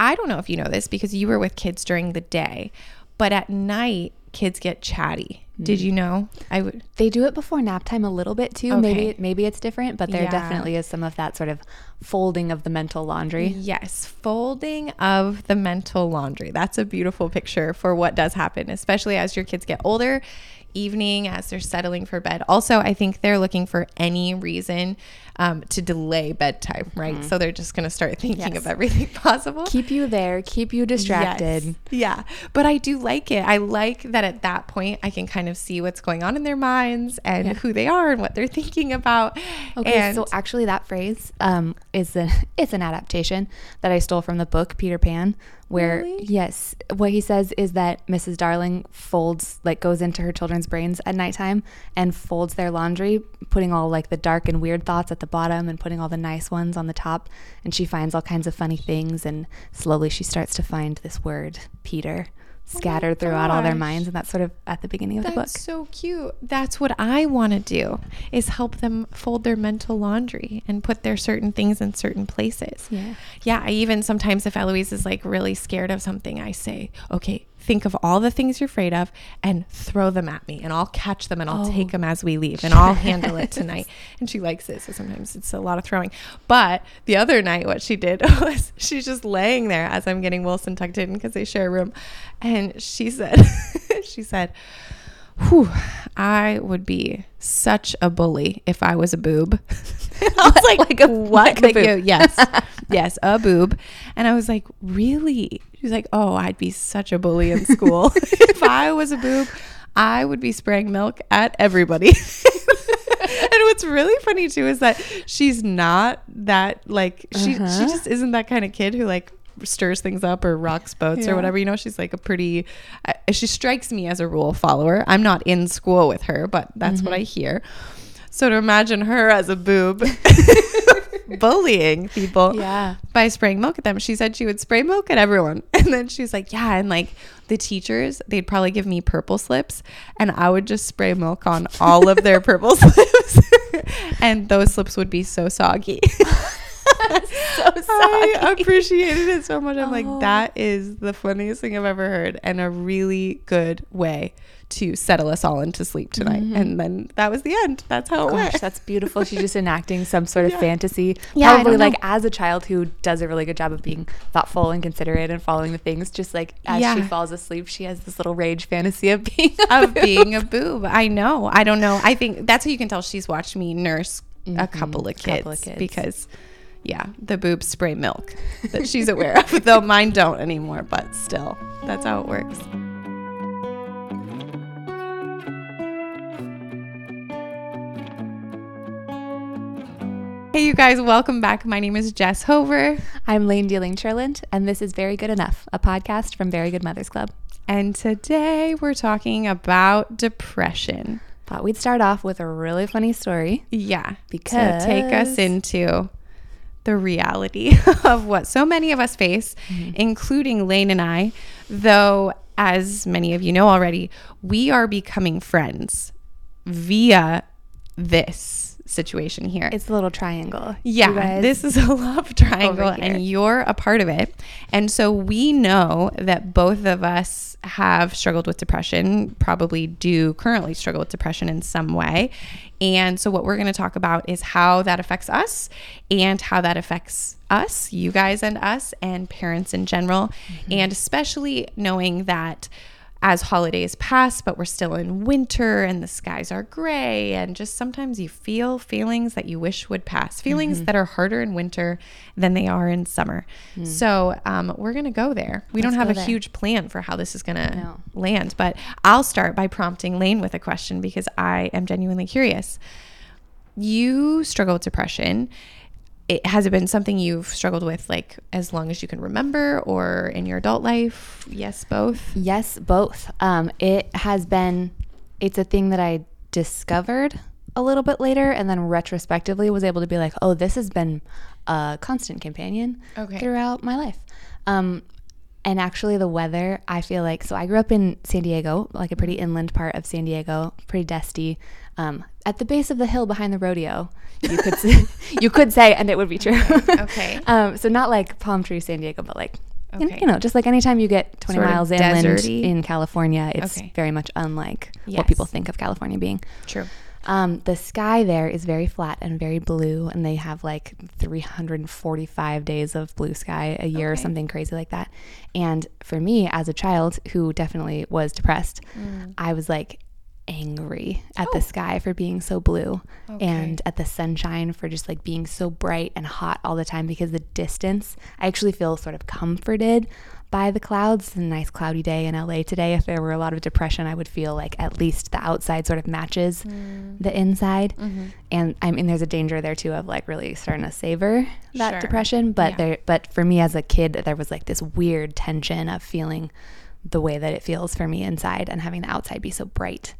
I don't know if you know this because you were with kids during the day, but at night kids get chatty. Did Mm. you know? I would They do it before nap time a little bit too. Okay. Maybe maybe it's different, but there Yeah. definitely is some of that sort of folding of the mental laundry. Yes, folding of the mental laundry. That's a beautiful picture for what does happen, especially as your kids get older, evening, as they're settling for bed. Also, I think they're looking for any reason um, to delay bedtime, right? So they're just going to start thinking Mm-hmm. Yes. of everything possible. Keep you there, keep you distracted. Yes. Yeah. But I do like it. I like that at that point I can kind of see what's going on in their minds and Yeah. who they are and what they're thinking about. Okay, and so actually that phrase um, is a, it's an adaptation that I stole from the book Peter Pan, where Really? yes, what he says is that Mrs. Darling folds like goes into her children's brains at nighttime and folds their laundry, putting all like the dark and weird thoughts at the bottom and putting all the nice ones on the top, and she finds all kinds of funny things and slowly she starts to find this word Peter oh scattered throughout all their minds and that's sort of at the beginning of the book. That's so cute. That's what I want to do is help them fold their mental laundry and put their certain things in certain places. Yeah. Yeah, I even sometimes if Eloise is like really scared of something, I say, "Okay, think of all the things you're afraid of and throw them at me and I'll catch them and I'll Oh. take them as we leave and I'll handle it tonight." And she likes it, so sometimes it's a lot of throwing. But the other night what she did was she's just laying there as I'm getting Wilson tucked in because they share a room and she said she said Whew, I would be such a bully if I was a boob. I was like, Like a- what? like a boob. uh, yes, yes, a boob. And I was like, really? She's like, oh, I'd be such a bully in school if I was a boob. I would be spraying milk at everybody. and what's really funny too is that she's not that like she she Uh-huh. just isn't that kind of kid who like stirs things up or rocks boats Yeah. or whatever. You know, she's like a pretty. Uh, she strikes me as a rule follower. I'm not in school with her, but that's what I hear. So to imagine her as a boob bullying people Yeah. by spraying milk at them. She said she would spray milk at everyone. And then she's like, yeah. And like the teachers, they'd probably give me purple slips and I would just spray milk on all of their purple slips. and those slips would be so soggy. So soggy. I appreciated it so much. I'm like, Oh. that is the funniest thing I've ever heard and a really good way to settle us all into sleep tonight. Mm-hmm. And then that was the end. That's how it Gosh, went. that's beautiful. She's just enacting some sort of Yeah. fantasy. Yeah, Probably like as a child who does a really good job of being thoughtful and considerate and following the things. Just like as she falls asleep, she has this little rage fantasy of being of being a boob. I know. I don't know. I think that's how you can tell she's watched me nurse a mm-hmm. couple of kids, Couple of kids. because yeah, the boobs spray milk that she's aware of, though mine don't anymore, but still. That's how it works. Hey, you guys, welcome back. My name is Jess Hover, I'm Layne Dealing Churland, and this is Very Good Enough, a podcast from Very Good Mothers Club. and today we're talking about depression. Thought we'd start off with a really funny story. Yeah, Because. to take us into the reality of what so many of us face, mm-hmm. including Layne and I. Though, as many of you know already, we are becoming friends via this situation here. It's a little triangle. Yeah, guys- this is a love triangle, and you're a part of it. And so we know that both of us have struggled with depression, probably do currently struggle with depression in some way. And so, what we're going to talk about is how that affects us and how that affects us, you guys and us, and parents in general. Mm-hmm. And especially knowing that as holidays pass, but we're still in winter and the skies are gray, and just sometimes you feel feelings that you wish would pass, feelings Mm-hmm. that are harder in winter than they are in summer. So um, we're gonna go there. We don't Mm. Have a there. huge plan for how this is gonna No. land, but I'll start by prompting Layne with a question because I am genuinely curious. You struggle with depression. It, has it been something you've struggled with like as long as you can remember or in your adult life? Yes, both. Yes, both. Um, it has been, it's a thing that I discovered a little bit later and then retrospectively was able to be like, oh, this has been a constant companion Okay. throughout my life. Um, and actually, the weather, I feel like, so I grew up in San Diego, like a pretty inland part of San Diego, pretty dusty. Um, at the base of the hill behind the rodeo, you could say, you could say, and it would be true. Okay. um, so not like Palm Tree, San Diego, but like You know- Okay. You know, just like anytime you get 20 Sort miles inland deserty. in California, it's Okay. very much unlike what people think of California being. True. Um, the sky there is very flat and very blue, and they have like 345 days of blue sky a year or something crazy like that. And for me, as a child who definitely was depressed, I was like angry at Oh. the sky for being so blue Okay. and at the sunshine for just like being so bright and hot all the time because the distance, I actually feel sort of comforted by the clouds. It's a nice cloudy day in LA today. If there were a lot of depression, I would feel like at least the outside sort of matches the inside. Mm-hmm. And I mean, there's a danger there too of like really starting to savor that Sure. depression. But Yeah. there, but for me as a kid, there was like this weird tension of feeling the way that it feels for me inside and having the outside be so bright.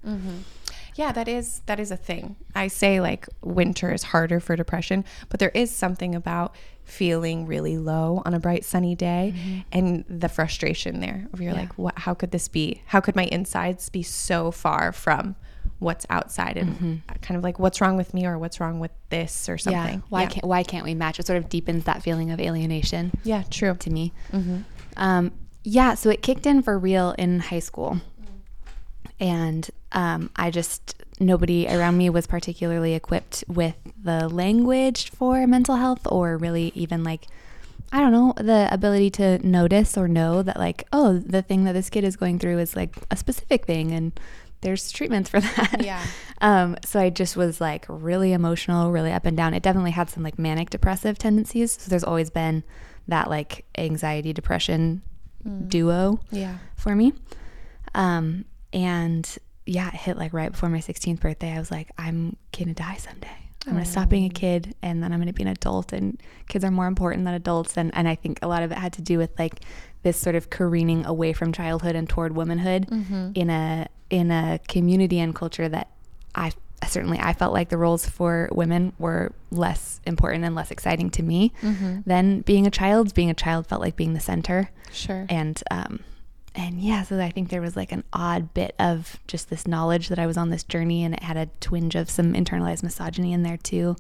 Yeah, that is that is a thing. I say like winter is harder for depression, but there is something about feeling really low on a bright sunny day and the frustration there of you're Yeah. like what how could this be? How could my insides be so far from what's outside and kind of like what's wrong with me or what's wrong with this or something. Yeah. Why yeah. can't Why can't we match? It sort of deepens that feeling of alienation Yeah, true. to me. Mm-hmm. Um, yeah. So it kicked in for real in high school, and um, I just nobody around me was particularly equipped with the language for mental health, or really even like. I don't know, the ability to notice or know that, like, oh, the thing that this kid is going through is like a specific thing and there's treatments for that. Yeah. Um, so I just was like really emotional, really up and down. It definitely had some like manic depressive tendencies. So there's always been that like anxiety depression duo Yeah. for me. Um, and yeah, it hit like right before my 16th birthday. I was like, I'm gonna die someday. I'm gonna stop being a kid and then I'm gonna be an adult and kids are more important than adults. And, and I think a lot of it had to do with like this sort of careening away from childhood and toward womanhood in a in a community and culture that I certainly I felt like the roles for women were less important and less exciting to me than being a child. Being a child felt like being the center Sure. and um and yeah so i think there was like an odd bit of just this knowledge that i was on this journey and it had a twinge of some internalized misogyny in there too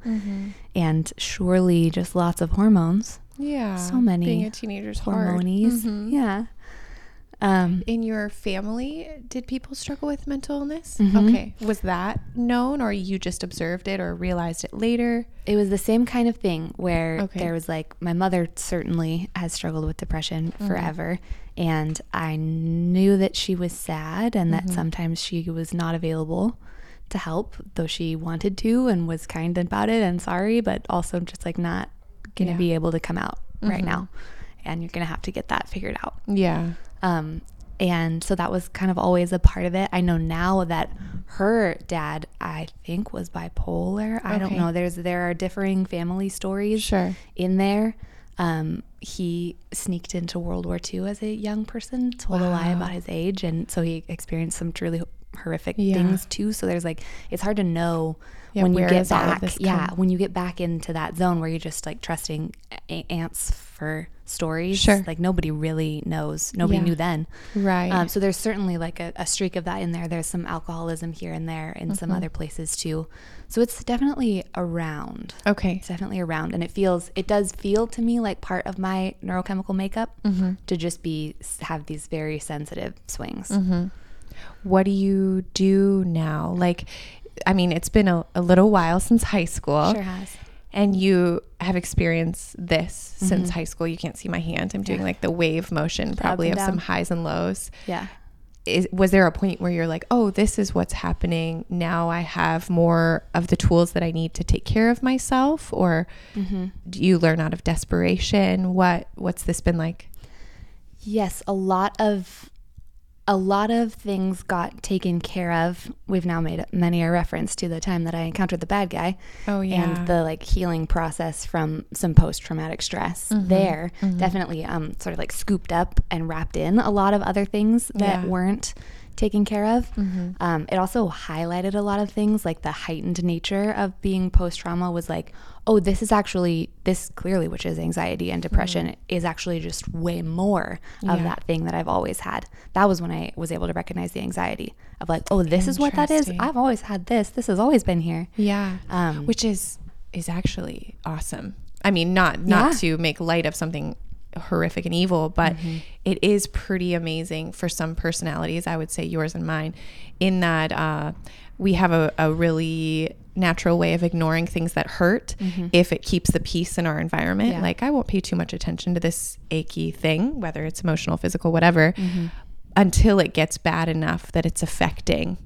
and surely just lots of hormones yeah. so many being a teenager's hard. hormonies Mhm. yeah um in your family did people struggle with mental illness Mhm. okay was that known or you just observed it or realized it later it was the same kind of thing where Okay. there was like my mother certainly has struggled with depression Mm-hmm. forever and i knew that she was sad and Mm-hmm. that sometimes she was not available to help though she wanted to and was kind about it and sorry but also just like not gonna Yeah. be able to come out right Mhm. now and you're gonna have to get that figured out yeah um, and so that was kind of always a part of it. I know now that her dad, I think, was bipolar. I don't know. There's there are differing family stories Sure. in there. Um, he sneaked into World War II as a young person, told a lie about his age, and so he experienced some truly horrific Yeah. things too. So there's like it's hard to know Yeah, when you get does all of back. Yeah, come? when you get back into that zone where you're just like trusting a- ants for stories. Sure. Like nobody really knows. Nobody Yeah. knew then. right Um, so there's certainly like a, a streak of that in there. There's some alcoholism here and there in Mm-hmm. some other places too. So it's definitely around. okay It's definitely around, and it feels it does feel to me like part of my neurochemical makeup Mm-hmm. to just be have these very sensitive swings. Mm-hmm. what do you do now like i mean it's been a, a little while since high school Sure has. And you have experienced this since high school you can't see my hand i'm doing Mm-hmm. Yeah. like the wave motion probably of some highs and lows Yeah. is, was there a point where you're like, oh, this is what's happening now? I have more of the tools that I need to take care of myself, or Mm-hmm. do you learn out of desperation? What What's this been like? Yes, a lot of a lot of things got taken care of. We've now made many a reference to the time that I encountered the bad guy. Oh and the like healing process from some post traumatic stress Mm-hmm. there definitely um sort of like scooped up and wrapped in a lot of other things that Yeah. Mm-hmm. weren't taken care of. Um, it also highlighted a lot of things like the heightened nature of being post trauma was like, oh, this is actually this clearly, which is anxiety and depression, is actually just way more of Mm-hmm. Yeah. that thing that I've always had. That was when I was able to recognize the anxiety of like, oh, this is what that is. I've always had this. This has always been here. yeah, Um, which is is actually awesome. I mean, not not Yeah. to make light of something horrific and evil, but Mm-hmm. it is pretty amazing for some personalities. I would say yours and mine, in that uh, we have a, a really natural way of ignoring things that hurt if it keeps the peace in our environment. Mm-hmm. Yeah. Like, I won't pay too much attention to this achy thing, whether it's emotional, physical, whatever, Mm-hmm. until it gets bad enough that it's affecting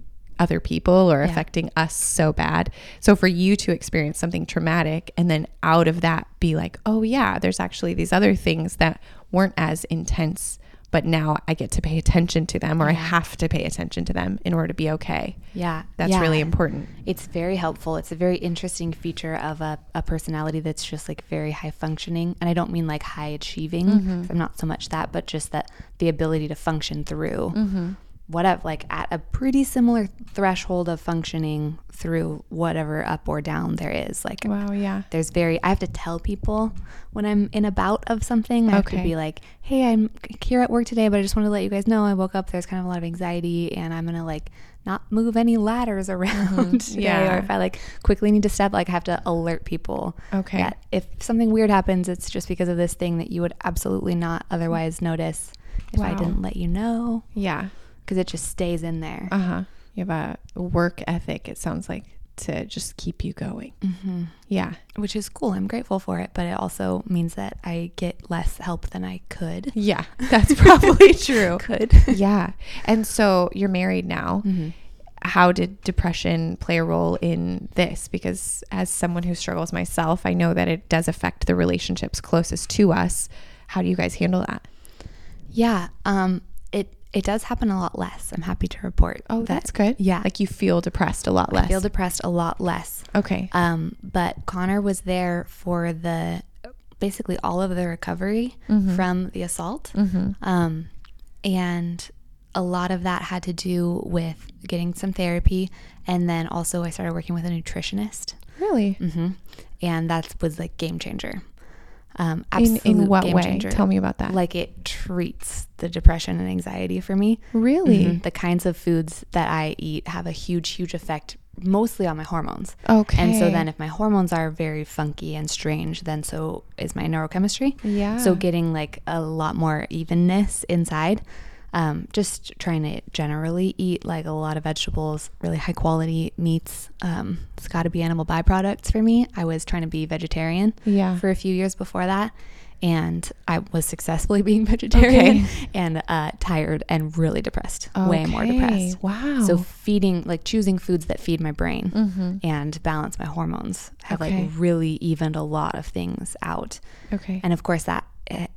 other people or Yeah. affecting us so bad. So for you to experience something traumatic and then out of that be like, "Oh yeah, there's actually these other things that weren't as intense, but now I get to pay attention to them or I have to pay attention to them in order to be okay." Yeah. That's yeah. really important. It's very helpful. It's a very interesting feature of a, a personality that's just like very high functioning. And I don't mean like high achieving. Mm-hmm. I'm not so much that, but just that the ability to function through Mm-hmm. Whatever, like at a pretty similar threshold of functioning through whatever up or down there is. Like, Wow, yeah. there's very, I have to tell people when I'm in a bout of something. I have to be like, hey, I'm here at work today, but I just want to let you guys know I woke up. There's kind of a lot of anxiety, and I'm going to like, not move any ladders around Mm-hmm. Yeah. or if I like quickly need to step, like I have to alert people Okay. that if something weird happens, it's just because of this thing that you would absolutely not otherwise notice if I didn't let you know, Yeah. Because it just stays in there. Uh-huh. You have a work ethic it sounds like to just keep you going. hmm Yeah. Which is cool. I'm grateful for it, but it also means that I get less help than I could. Yeah. That's probably true. Could. Yeah. And so you're married now. hmm How did depression play a role in this? Because as someone who struggles myself, I know that it does affect the relationships closest to us. How do you guys handle that? Yeah. Um. It does happen a lot less. I'm happy to report. Oh, that that's good. yeah. Like you feel depressed a lot less. I feel depressed a lot less. okay. Um. But Connor was there for the basically all of the recovery Mm-hmm. from the assault. Um, and a lot of that had to do with getting some therapy, and then also I started working with a nutritionist. Really? hmm And that was like game changer. Um, In, in what way? changer. Tell me about that. Like it treats the depression and anxiety for me. really? Mhm. The kinds of foods that I eat have a huge, huge effect, mostly on my hormones. Okay. And so then, if my hormones are very funky and strange, then so is my neurochemistry. Yeah. So getting like a lot more evenness inside. Um, just trying to generally eat like a lot of vegetables, really high quality meats. Um, it's got to be animal byproducts for me. I was trying to be vegetarian Yeah. for a few years before that. And I was successfully being vegetarian Okay. and uh, tired and really depressed, way more depressed. Wow. So feeding, like choosing foods that feed my brain Mhm. and balance my hormones have Okay. like really evened a lot of things out. okay. And of course that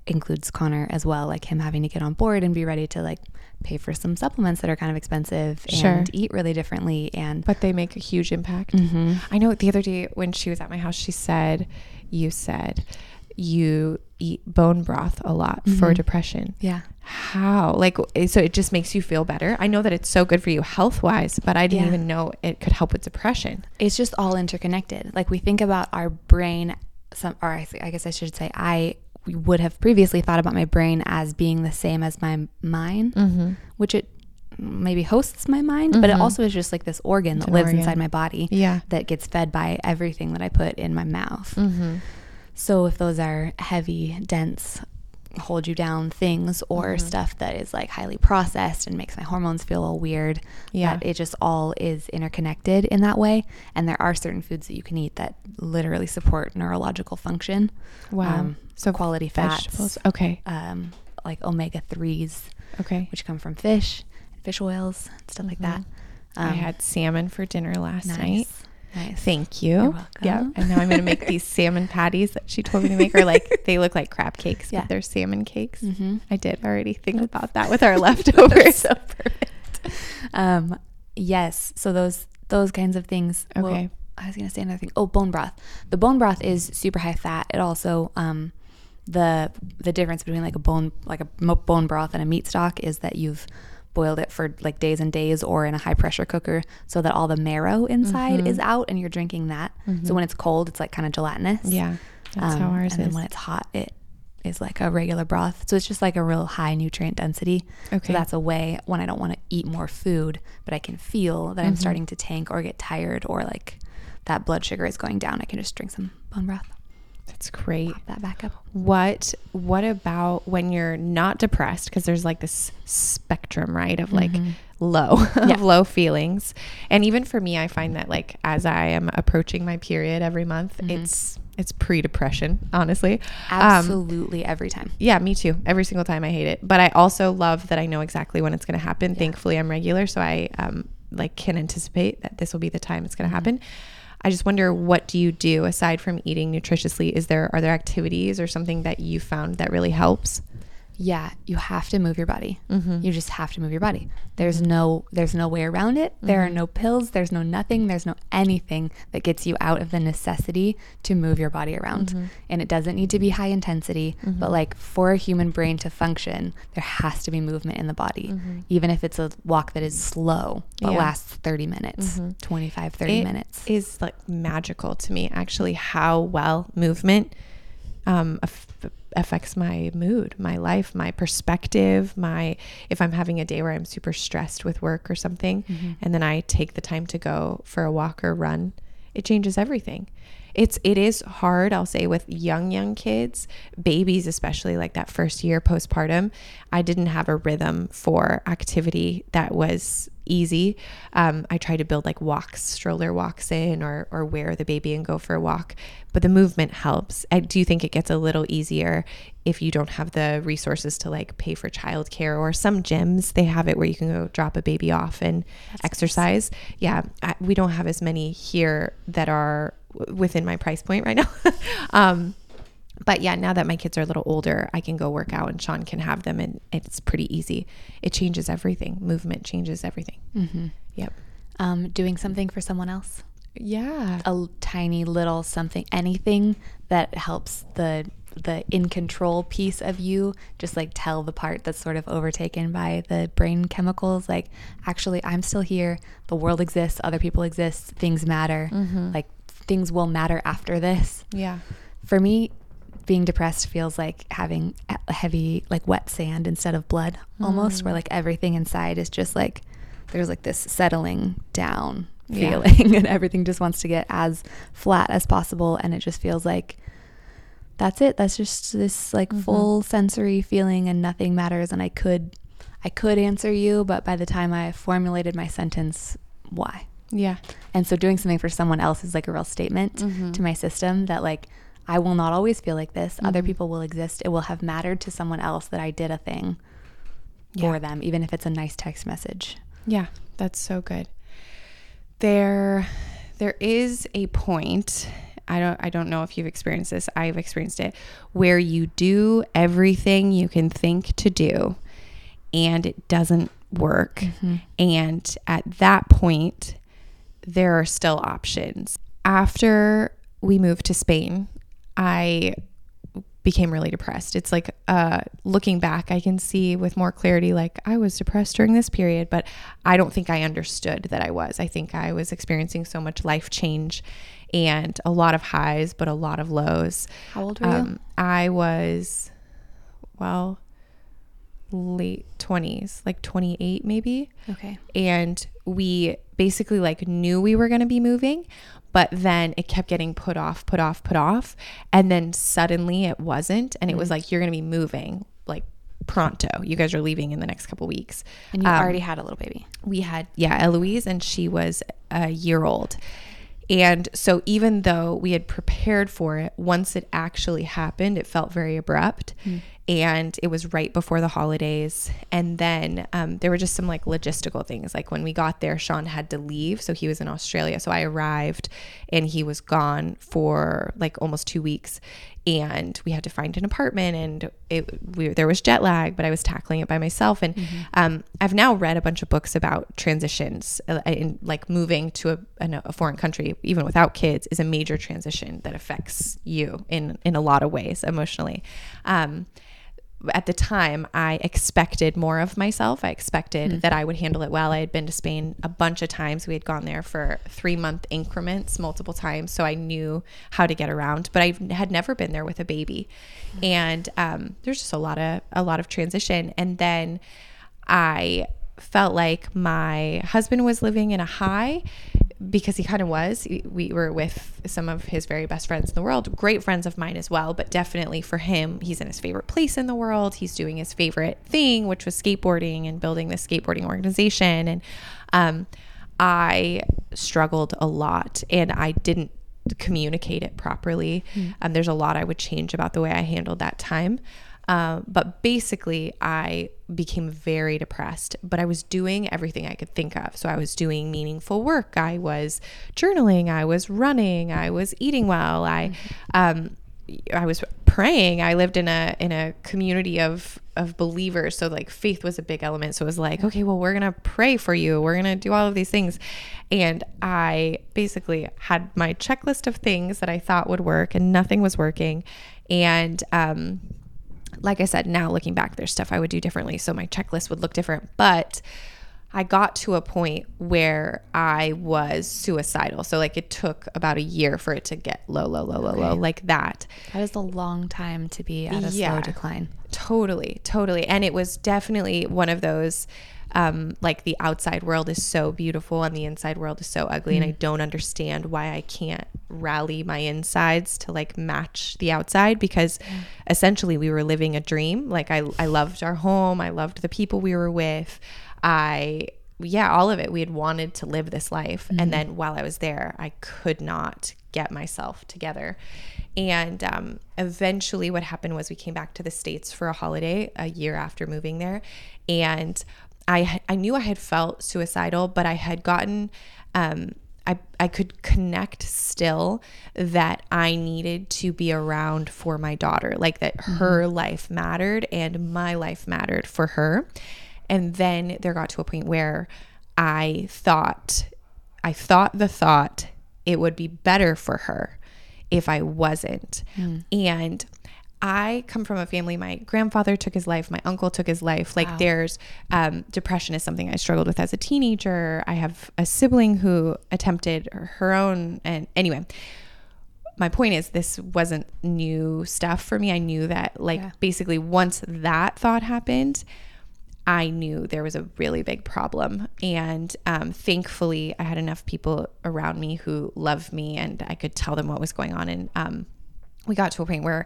includes Connor as well, like him having to get on board and be ready to like pay for some supplements that are kind of expensive Sure. and eat really differently and but they make a huge impact. Mhm. I know the other day when she was at my house, she said, You said you eat bone broth a lot for Mhm. depression. yeah. How? Like, so it just makes you feel better? I know that it's so good for you health wise, but I didn't Yeah. even know it could help with depression. it's just all interconnected. Like we think about our brain, some, or I, I guess I should say, I would have previously thought about my brain as being the same as my mind, Mm-hmm. which it maybe hosts my mind, but it Mhm. also is just like this organ that lives organ. inside my body Yeah. that gets fed by everything that I put in my mouth. Mm-hmm. So if those are heavy, dense, hold you down things or Mhm. stuff that is like highly processed and makes my hormones feel all weird, Yeah. that it just all is interconnected in that way. And there are certain foods that you can eat that literally support neurological function. Wow. Um, so quality fats, vegetables. Okay. um, like omega threes, Okay. which come from fish, fish oils, stuff like that. I had salmon for dinner last nice, night. Nice. Thank you. You're Yeah. And now I'm going to make these salmon patties that she told me to make, or like they look like crab cakes, Yeah. but they're salmon cakes. Mhm. I did already think about that with our leftovers. so perfect. Um, yes. So those those kinds of things. Okay. I was gonna say another thing. Oh, bone broth. The bone broth is super high fat. It also um, the the difference between like a bone like a bone broth and a meat stock is that you've boiled it for like days and days or in a high pressure cooker so that all the marrow inside Mm-hmm. is out and you're drinking that. So when it's cold, it's like kind of gelatinous. Yeah. That's how Um, ours and then is. when it's hot, it is like a regular broth. So it's just like a real high nutrient density. Okay. So that's a way when I don't want to eat more food, but I can feel that I'm Mm-hmm. starting to tank or get tired or like that blood sugar is going down. I can just drink some bone broth. That's great. Pop that back up. What what about when you're not depressed because there's like this spectrum, right, of like low Mm-hmm. Yeah. of low feelings. And even for me, I find that like as I am approaching my period every month, Mm-hmm. it's it's pre-depression, honestly. Um, Absolutely every time. yeah, me too. Every single time I hate it. But I also love that I know exactly when it's going to happen. Thankfully, I'm regular, so I um like can anticipate that this will be the time it's going to happen. I just wonder what do you do aside from eating nutritiously? Is there are there activities or something that you found that really helps? Yeah, you have to move your body. Mm-hmm. You just have to move your body. There's no there's no way around it. There are mm-hmm. no pills, there's no nothing, there's no anything that gets you out of the necessity to move your body around. Mm-hmm. And it doesn't need to be high intensity, but like for a human brain to function, there has to be movement in the body. Even if it's a walk that is slow, but Yeah. lasts 30 minutes, 25 30 It minutes. is like magical to me actually how well movement um, aff- affects my mood, my life, my perspective, my if I'm having a day where I'm super stressed with work or something, mm-hmm. and then I take the time to go for a walk or run, it changes everything. It's it is hard, I'll say, with young young kids, babies especially, like that first year postpartum. I didn't have a rhythm for activity that was easy. Um, I try to build like walks, stroller walks in, or or wear the baby and go for a walk. But the movement helps. I do think it gets a little easier if you don't have the resources to like pay for childcare or some gyms they have it where you can go drop a baby off and exercise. Yeah, I, we don't have as many here that are within my price point right now. um, but yeah, now that my kids are a little older, I can go work out and Sean can have them, and it's pretty easy. It changes everything. Movement changes everything. Mm-hmm. Yep. Um, doing something for someone else. Yeah. A tiny little something anything that helps the the in control piece of you just like tell the part that's sort of overtaken by the brain chemicals like actually i'm still here the world exists other people exist things matter like things will matter after this. Yeah. for me being depressed feels like having a heavy like wet sand instead of blood almost where mm. like everything inside is just like there's like this settling down Yeah. feeling and everything just wants to get as flat as possible and it just feels like that's it. That's just this like mm-hmm. full sensory feeling and nothing matters and i could i could answer you but by the time i formulated my sentence why Yeah. and so doing something for someone else is like a real statement mm-hmm. to my system that like I will not always feel like this. Other mm-hmm. people will exist. It will have mattered to someone else that I did a thing Yeah. for them, even if it's a nice text message. Yeah. That's so good. There, there is a point. I don't. I don't know if you've experienced this. I've experienced it, where you do everything you can think to do, and it doesn't work. Mm-hmm. And at that point, there are still options. After we moved to Spain, I became really depressed. It's like uh, looking back, I can see with more clarity, like I was depressed during this period, but I don't think I understood that I was. I think I was experiencing so much life change and a lot of highs, but a lot of lows. How old were you? Um, I was, well, late 20s, like 28 maybe Okay. and we basically like knew we were going to be moving but then it kept getting put off put off put off. And then suddenly it wasn't and it was like you're going to be moving like pronto. You guys are leaving in the next couple weeks. And you Um, already had a little baby. we had yeah eloise and she was a year old. And so even though we had prepared for it once it actually happened it felt very abrupt and it was right before the holidays. And then um, there were just some like logistical things. Like when we got there sean had to leave so he was in australia. So i arrived and he was gone for like almost two weeks. And we had to find an apartment and it we, there was jet lag but i was tackling it by myself. And um, i've now read a bunch of books about transitions uh, in like moving to a, a foreign country even without kids is a major transition that affects you in in a lot of ways emotionally. Um, at the time I expected more of myself. I expected that I would handle it well. I had been to Spain a bunch of times. We had gone there for 3 month increments multiple times, so I knew how to get around, but I had never been there with a baby. And um, there's just a lot of a lot of transition and then I felt like my husband was living in a high because he kind of was. We were with some of his very best friends in the world, great friends of mine as well. But definitely for him, he's in his favorite place in the world. He's doing his favorite thing, which was skateboarding and building this skateboarding organization. And um, I struggled a lot, and I didn't communicate it properly. Um, there's a lot I would change about the way I handled that time. Um, but basically, I became very depressed, but I was doing everything I could think of. So I was doing meaningful work. I was journaling. I was running. I was eating well. I, um, I was praying. I lived in a in a community of of believers, so like faith was a big element. So it was like, okay, well, we're gonna pray for you. We're gonna do all of these things, and I basically had my checklist of things that I thought would work, and nothing was working, and um, like I said, now looking back, there's stuff I would do differently. So my checklist would look different. But I got to a point where I was suicidal. So like it took about a year for it to get low, low, low, low, low, like that. That is a long time to be at a Yeah. slow decline. Totally, totally. And it was definitely one of those um, like the outside world is so beautiful and the inside world is so ugly and I don't understand why I can't rally my insides to like match the outside because essentially we were living a dream. Like I I loved our home, I loved the people we were with. I yeah, all of it. We had wanted to live this life. And then while I was there, I could not get myself together. And um, eventually, what happened was we came back to the States for a holiday a year after moving there. And I, I knew I had felt suicidal, but I had gotten, um, I, I could connect still that I needed to be around for my daughter, like that her life mattered and my life mattered for her. And then there got to a point where I thought, I thought the thought it would be better for her if I wasn't. And I come from a family, my grandfather took his life, my uncle took his life. Like there's um, depression is something I struggled with as a teenager. I have a sibling who attempted her own. And anyway, my point is this wasn't new stuff for me. I knew that like Yeah. basically once that thought happened, I knew there was a really big problem. And um, thankfully, I had enough people around me who loved me and I could tell them what was going on. And um, we got to a point where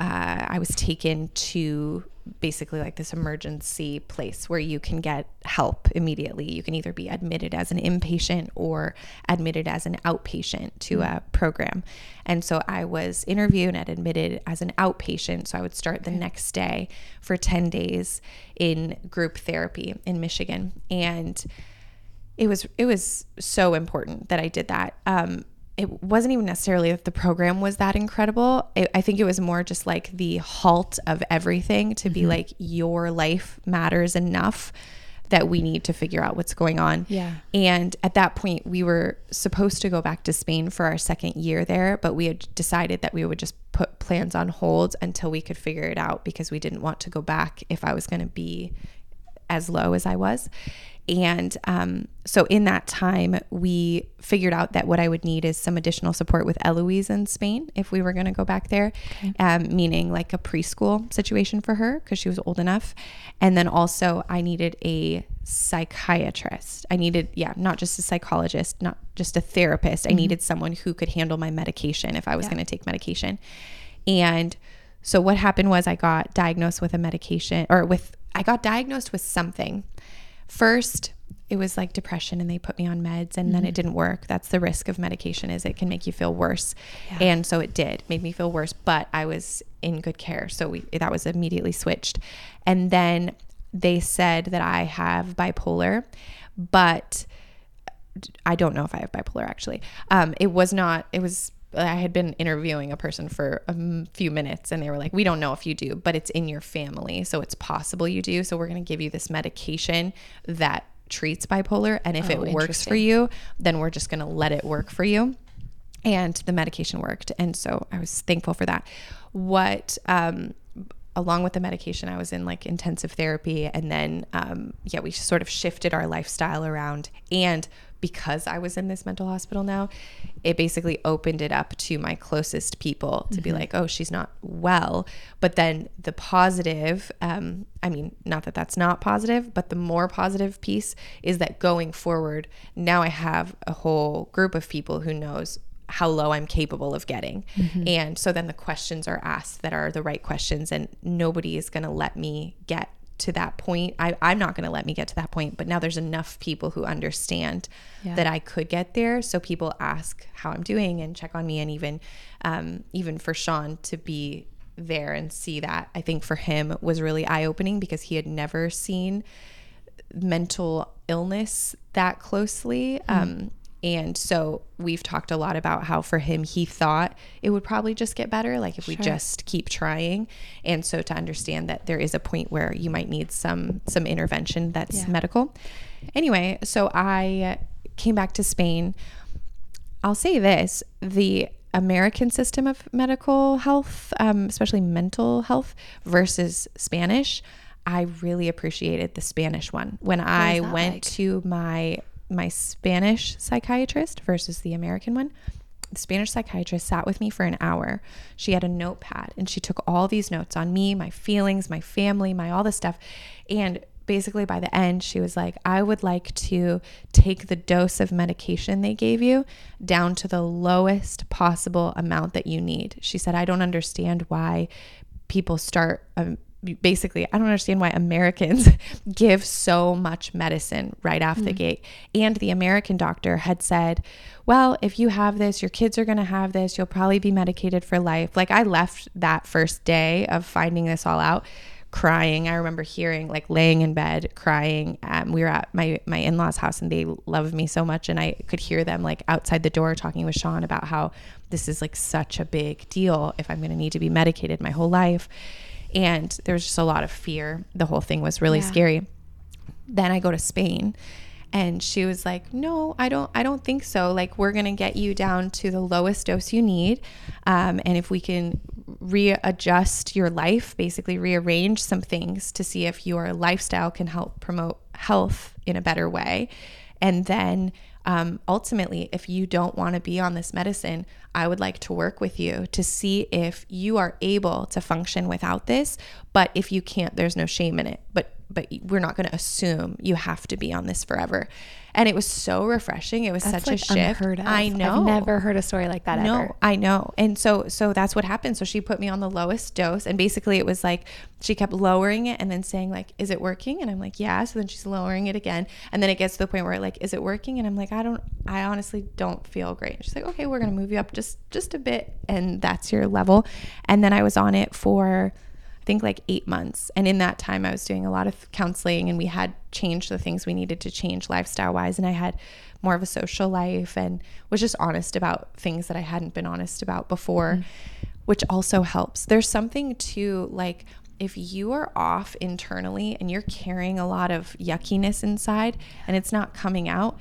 uh, I was taken to basically like this emergency place where you can get help immediately. You can either be admitted as an inpatient or admitted as an outpatient to a program. And so I was interviewed and admitted as an outpatient. So I would start the next day for 10 days in group therapy in Michigan. And it was it was so important that I did that. Um, it wasn't even necessarily that the program was that incredible. It, I think it was more just like the halt of everything to be like your life matters enough that we need to figure out what's going on. Yeah. And at that point, we were supposed to go back to Spain for our second year there, but we had decided that we would just put plans on hold until we could figure it out because we didn't want to go back if I was going to be as low as I was. And um, so in that time, we figured out that what I would need is some additional support with Eloise in Spain if we were going to go back there, um, meaning like a preschool situation for her because she was old enough. And then also, I needed a psychiatrist. I needed, yeah, not just a psychologist, not just a therapist. I needed someone who could handle my medication if I was going to take medication. And so what happened was I got diagnosed with a medication or with I got diagnosed with something. First, it was like depression and they put me on meds and then it didn't work. That's the risk of medication is it can make you feel worse. And so it did, made me feel worse, but I was in good care. So we that was immediately switched. And then they said that I have bipolar, but I don't know if I have bipolar actually. Um, it was not, it was, I had been interviewing a person for a few minutes and they were like, we don't know if you do, but it's in your family. So it's possible you do. So we're going to give you this medication that treats bipolar. And if Oh, it works for you, then we're just going to let it work for you. And the medication worked. And so I was thankful for that. What, um, along with the medication, I was in like intensive therapy. And then, um, yeah, we sort of shifted our lifestyle around. And because I was in this mental hospital now, it basically opened it up to my closest people to be like, oh, she's not well. But then the positive, um, I mean, not that that's not positive, but the more positive piece is that going forward, now I have a whole group of people who knows how low I'm capable of getting. And so then the questions are asked that are the right questions, and nobody is going to let me get to that point. I, I'm not going to let me get to that point, but now there's enough people who understand Yeah. that I could get there. So people ask how I'm doing and check on me, and even um, even for Sean to be there and see that, I think for him was really eye opening because he had never seen mental illness that closely. Um, and so we've talked a lot about how for him, he thought it would probably just get better, like if we just keep trying. And so to understand that there is a point where you might need some some intervention that's Yeah. medical. Anyway, so I came back to Spain. I'll say this: the American system of medical health, um, especially mental health, versus Spanish. I really appreciated the Spanish one when I went like? to my my Spanish psychiatrist versus the American one. The Spanish psychiatrist sat with me for an hour. She had a notepad and she took all these notes on me, my feelings, my family, my all this stuff. And basically by the end, she was like, I would like to take the dose of medication they gave you down to the lowest possible amount that you need. She said, I don't understand why people start um, basically i don't understand why americans give so much medicine right off the gate. And the american doctor had said well if you have this your kids are going to have this you'll probably be medicated for life. Like i left that first day of finding this all out crying. I remember hearing like laying in bed crying. Um, we were at my my in-laws house and they love me so much and i could hear them like outside the door talking with sean about how this is like such a big deal if i'm going to need to be medicated my whole life and there was just a lot of fear. The whole thing was really Yeah. scary. Then I go to Spain and she was like, "No, I don't I don't think so. Like we're going to get you down to the lowest dose you need. Um, and if we can readjust your life, basically rearrange some things to see if your lifestyle can help promote health in a better way. And then um, ultimately, if you don't want to be on this medicine, I would like to work with you to see if you are able to function without this. But if you can't, there's no shame in it. But but we're not going to assume you have to be on this forever. And it was so refreshing. It was That's such like a shift. unheard of. I know. I've never heard a story like that No, ever. I know. And so so that's what happened. So she put me on the lowest dose and basically it was like she kept lowering it and then saying like is it working? And I'm like, "Yeah." So then she's lowering it again. And then it gets to the point where like is it working? And I'm like, "I don't I honestly don't feel great." And she's like, "Okay, we're going to move you up just just a bit and that's your level." And then I was on it for think like eight months. And in that time, I was doing a lot of counseling and we had changed the things we needed to change lifestyle wise. And I had more of a social life and was just honest about things that I hadn't been honest about before, mm-hmm. which also helps. There's something to like, if you are off internally and you're carrying a lot of yuckiness inside and it's not coming out,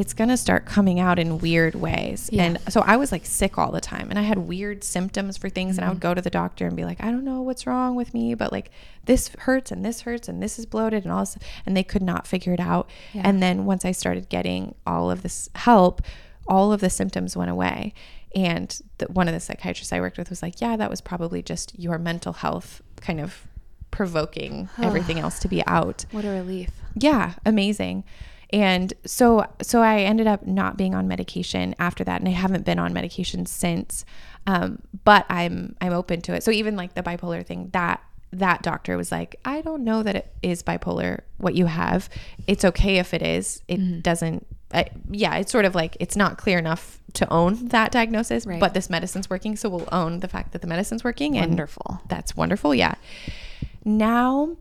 it's going to start coming out in weird ways. Yeah. And so I was like sick all the time and I had weird symptoms for things and I Mm-hmm. would go to the doctor and be like, I don't know what's wrong with me, but like this hurts and this hurts and this is bloated and all this and they could not figure it out. Yeah. And then once I started getting all of this help, all of the symptoms went away. And the, one of the psychiatrists I worked with was like, yeah, that was probably just your mental health kind of provoking everything else to be out What a relief. yeah amazing and so so i ended up not being on medication after that and i haven't been on medication since um, but i'm i'm open to it. So even like the bipolar thing that that doctor was like i don't know that it is bipolar what you have. It's okay if it is. It doesn't I, yeah it's sort of like it's not clear enough to own that diagnosis Right. but this medicine's working so we'll own the fact that the medicine's working and Wonderful. that's wonderful yeah. Now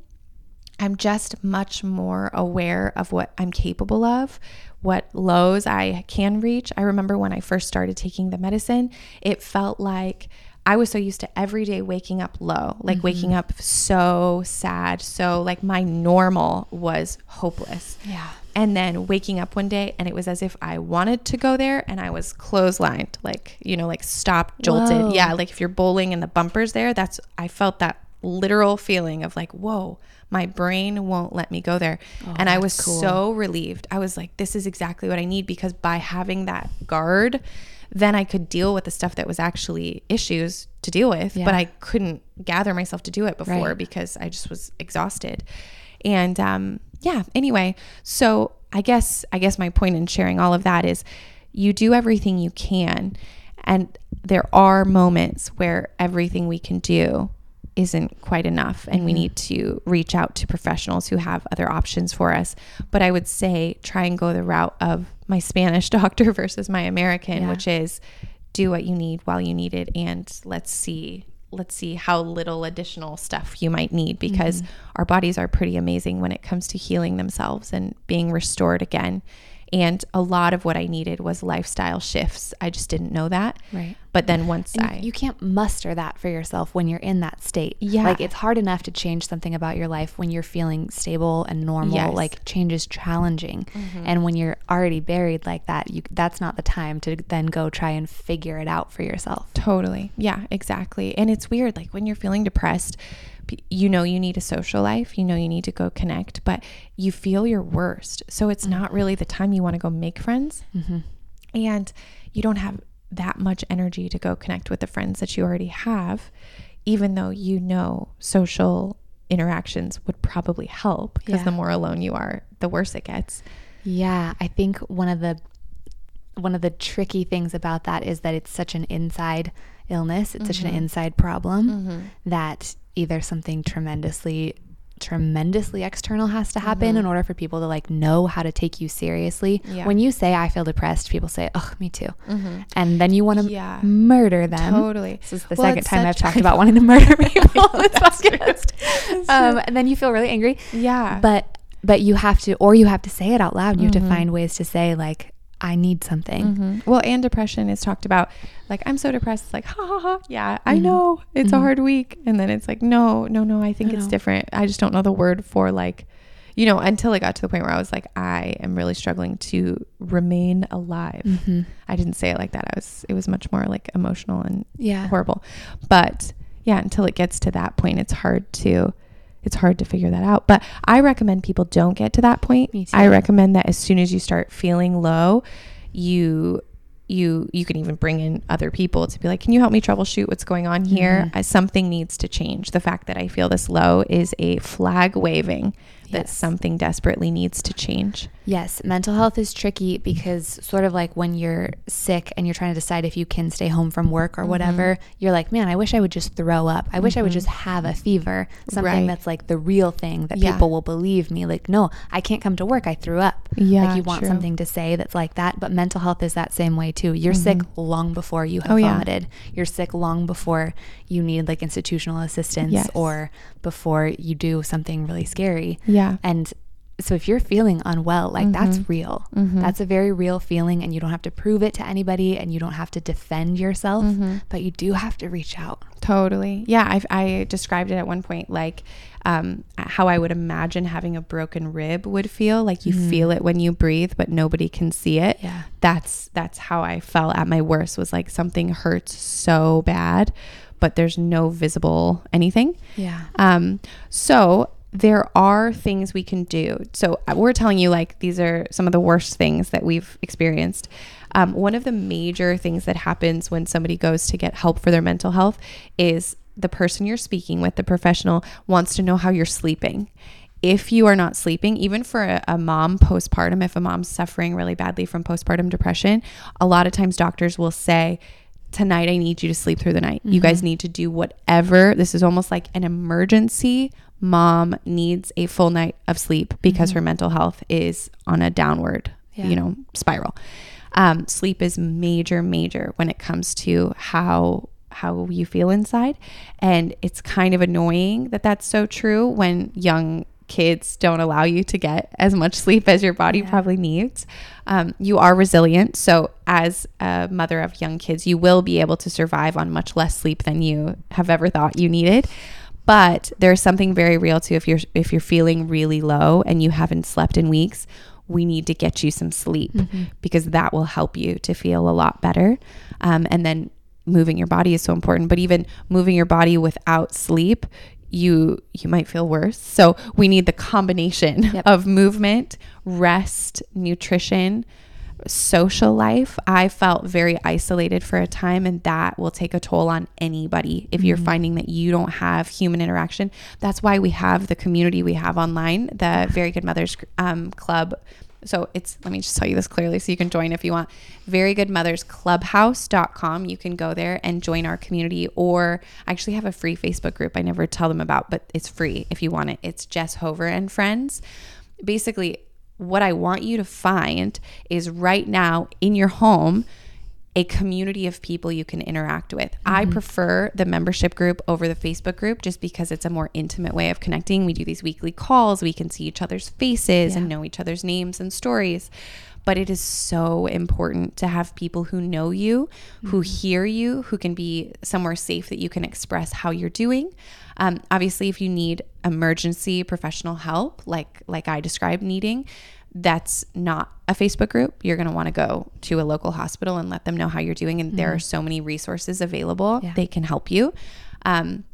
I'm just much more aware of what I'm capable of, what lows I can reach. I remember when I first started taking the medicine, it felt like I was so used to every day waking up low, like waking mm-hmm. up so sad. So, like, my normal was hopeless. Yeah. And then waking up one day, and it was as if I wanted to go there and I was clotheslined, like, you know, like stopped, jolted. Whoa. Yeah, like if you're bowling and the bumper's there, that's, I felt that literal feeling of like, whoa, my brain won't let me go there. Oh, and I was cool. so relieved. I was like, this is exactly what I need because by having that guard, then I could deal with the stuff that was actually issues to deal with, Yeah. but I couldn't gather myself to do it before Right. because I just was exhausted. And um, yeah, anyway, so I guess I guess my point in sharing all of that is you do everything you can and there are moments where everything we can do isn't quite enough and we mm-hmm. need to reach out to professionals who have other options for us. But i would say try and go the route of my spanish doctor versus my american Yeah. which is do what you need while you need it and let's see let's see how little additional stuff you might need because mm-hmm. our bodies are pretty amazing when it comes to healing themselves and being restored again and a lot of what i needed was lifestyle shifts i just didn't know that Right. but then once And i you, can't muster that for yourself when you're in that state. Yeah. Like it's hard enough to change something about your life when you're feeling stable and normal. Yes. Mm-hmm. Like change is challenging. And when you're already buried like that, you that's not the time to then go try and figure it out for yourself. Totally. Yeah, exactly. And it's weird. Like when you're feeling depressed, you know you need a social life, you know you need to go connect, but you feel your worst. So it's not mm-hmm. really the time you want to go make friends. Mm-hmm. And you don't have that much energy to go connect with the friends that you already have, even though you know social interactions would probably help because Yeah. the more alone you are, the worse it gets. Yeah, I think one of the one of the tricky things about that is that it's such an inside illness. It's such an inside problem that either something tremendously tremendously external has to happen in order for people to like know how to take you seriously. Yeah. When you say I feel depressed, people say, "Oh, me too." And then you want to Yeah. murder them. Totally. This is the Well, second time I've talked about wanting to murder people this That's true. Um, and then you feel really angry Yeah. but but you have to or you have to say it out loud you have Mm-hmm. to find ways to say like i need something Mhm. Well, and depression is talked about. Like, I'm so depressed. It's like, ha ha ha. Yeah, I Mm-hmm. know it's a hard week. And then it's like, no, no, no. I think I it's know. different. I just don't know the word for like, you know, until it got to the point where I was like, I am really struggling to remain alive. Mhm. I didn't say it like that. I was, it was much more like emotional and yeah horrible. But yeah, until it gets to that point, it's hard to it's hard to figure that out. But I recommend people don't get to that point. I recommend that as soon as you start feeling low, you you you can even bring in other people to be like, "Can you help me troubleshoot what's going on here? Mm-hmm. Something needs to change." The fact that I feel this low is a flag waving that something desperately needs to change. Yes mental health is tricky because sort of like when you're sick and you're trying to decide if you can stay home from work Mm-hmm. or whatever you're like man i wish i would just throw up i wish i would just have a fever something Right. that's like the real thing that Yeah. people will believe me like no i can't come to work i threw up Yeah, like you want true. something to say that's like that but mental health is that same way too you're sick long before you have Mm-hmm. Oh, yeah. vomited you're sick long before you need like institutional assistance Yes. or before you do something really scary Yeah. and so if you're feeling unwell like that's real that's a very real feeling and you don't have to prove it to anybody and you don't have to defend yourself but you do have to reach out Totally. Yeah, I've, I described it at one point like um, how I would imagine having a broken rib would feel. Like you feel it when you breathe, but nobody can see it. Yeah. That's that's how I felt at my worst. Was like something hurts so bad, but there's no visible anything. yeah Um, so there are things we can do. So uh, we're telling you like these are some of the worst things that we've experienced. Um, one of the major things that happens when somebody goes to get help for their mental health is the person you're speaking with, the professional, wants to know how you're sleeping. If you are not sleeping, even for a, a mom postpartum, if a mom's suffering really badly from postpartum depression, a lot of times doctors will say, tonight I need you to sleep through the night. You guys need to do whatever. This is almost like an emergency. Mom needs a full night of sleep because her mental health is on a downward, Yeah. you know, spiral. Um, sleep is major, major when it comes to how how you feel inside, and it's kind of annoying that that's so true when young kids don't allow you to get as much sleep as your body Yeah. probably needs. Um, you are resilient. So, as a mother of young kids, you will be able to survive on much less sleep than you have ever thought you needed. But there's something very real too. If you're if you're feeling really low and you haven't slept in weeks, we need to get you some sleep because that will help you to feel a lot better. Um, and then moving your body is so important. But even moving your body without sleep, you you might feel worse. So we need the combination Yep. of movement, rest, nutrition, social life. I felt very isolated for a time and that will take a toll on anybody if you're finding that you don't have human interaction. That's why we have the community we have online, the Very Good Mothers um, Club. So it's let me just tell you this clearly so you can join if you want. Very Good Mothers Clubhouse.com. You can go there and join our community or I actually have a free Facebook group I never tell them about, but it's free if you want it. It's Jess Hover and friends. Basically, what I want you to find is right now in your home a community of people you can interact with. I mm-hmm. prefer the membership group over the Facebook group just because it's a more intimate way of connecting. We do these weekly calls, we can see each other's faces and know each other's names and stories. But it is so important to have people who know you, who mm-hmm. hear you, who can be somewhere safe that you can express how you're doing. Um, obviously, if you need emergency professional help, like like I described needing, that's not a Facebook group. You're going to want to go to a local hospital and let them know how you're doing. And there are so many resources available; Mm-hmm. Yeah. they can help you. Um,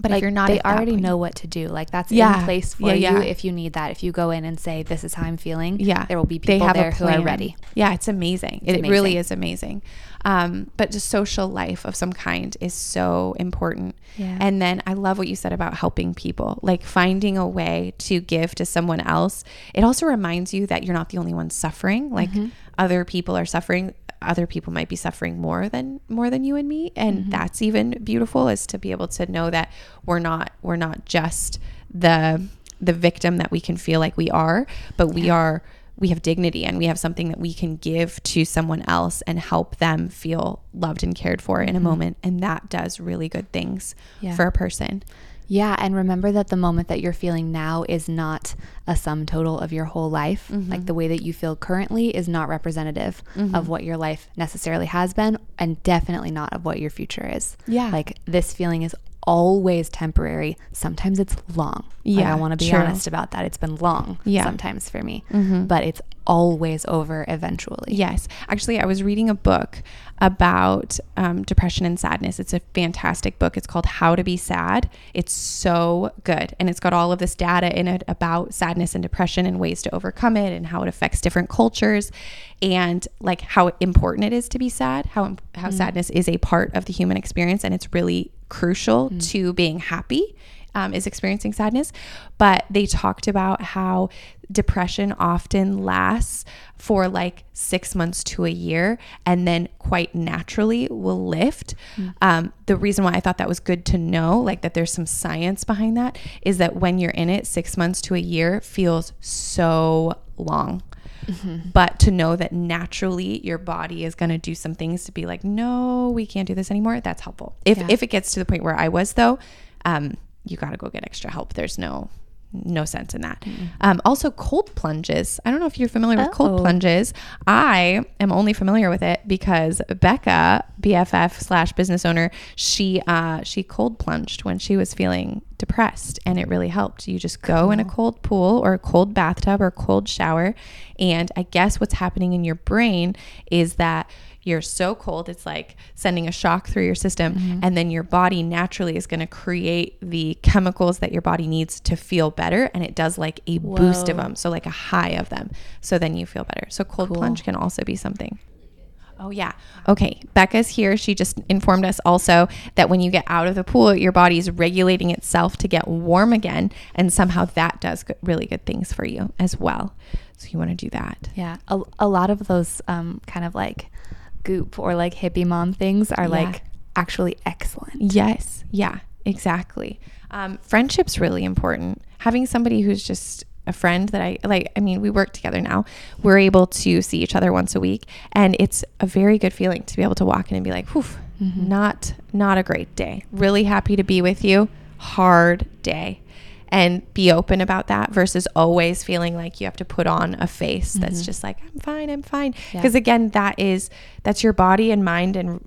but like if you're not, they already point- know what to do. Like that's Yeah. in place for Yeah, you if you need that. If you go in and say, "This is how I'm feeling," Yeah, there will be they people there who are ready. Yeah, it's amazing. it really is amazing. Um, but just social life of some kind is so important. Yeah. And then I love what you said about helping people, like finding a way to give to someone else. It also reminds you that you're not the only one suffering. Like Mm-hmm. other people are suffering. Other people might be suffering more than more than you and me, and Mm-hmm. that's even beautiful. Is to be able to know that we're not we're not just the the victim that we can feel like we are, but we are we have dignity and we have something that we can give to someone else and help them feel loved and cared for in a moment and that does really good things Mm-hmm. Yeah. for a person. Yeah, and remember that the moment that you're feeling now is not a sum total of your whole life. Mm-hmm. Like the way that you feel currently is not representative of what your life necessarily has been and definitely not of what your future is. Yeah. Like this feeling is always temporary. Sometimes it's long. Like, Yeah, I want to be true. honest about that. It's been long Yeah. Mm-hmm. sometimes for me, but it's always over eventually. Yes. Actually, I was reading a book about um, depression and sadness. It's a fantastic book. It's called How to Be Sad. It's so good. And it's got all of this data in it about sadness and depression and ways to overcome it and how it affects different cultures and like how important it is to be sad, how, how sadness is a part of the human experience and it's really crucial to being happy um, is experiencing sadness. But they talked about how depression often lasts for like six months to a year and then quite naturally will lift. Um, the reason why I thought that was good to know, like that there's some science behind that, is that when you're in it, six months to a year feels so long. But to know that naturally your body is going to do some things to be like, no, we can't do this anymore. That's helpful. If Yeah. if it gets to the point where I was though, um, you got to go get extra help. There's no no sense in that. Um, also, cold plunges. I don't know if you're familiar with cold Oh. plunges. I am only familiar with it because Becca, BFF slash business owner, she uh, she cold plunged when she was feeling depressed, and it really helped. You just go in a cold pool or a cold bathtub or cold shower, and I guess what's happening in your brain is that you're so cold it's like sending a shock through your system and then your body naturally is going to create the chemicals that your body needs to feel better and it does like a boost of them so like a high of them so then you feel better so cold Cool. plunge can also be something Oh, yeah. Okay. Becca's here. She just informed us also that when you get out of the pool, your body is regulating itself to get warm again. And somehow that does good, really good things for you as well. So you want to do that. Yeah, a, a lot of those um, kind of like goop or like hippie mom things are Yeah. like actually excellent. Yes. Yeah, exactly. Um, friendship's really important. Having somebody who's just a friend that I like, I mean, we work together now. We're able to see each other once a week, and it's a very good feeling to be able to walk in and be like, whew, not, not a great day. Really happy to be with you. Hard day. And be open about that versus always feeling like you have to put on a face that's mm-hmm. just like, I'm fine, I'm fine. Yeah. Because again, that is, that's your body and mind and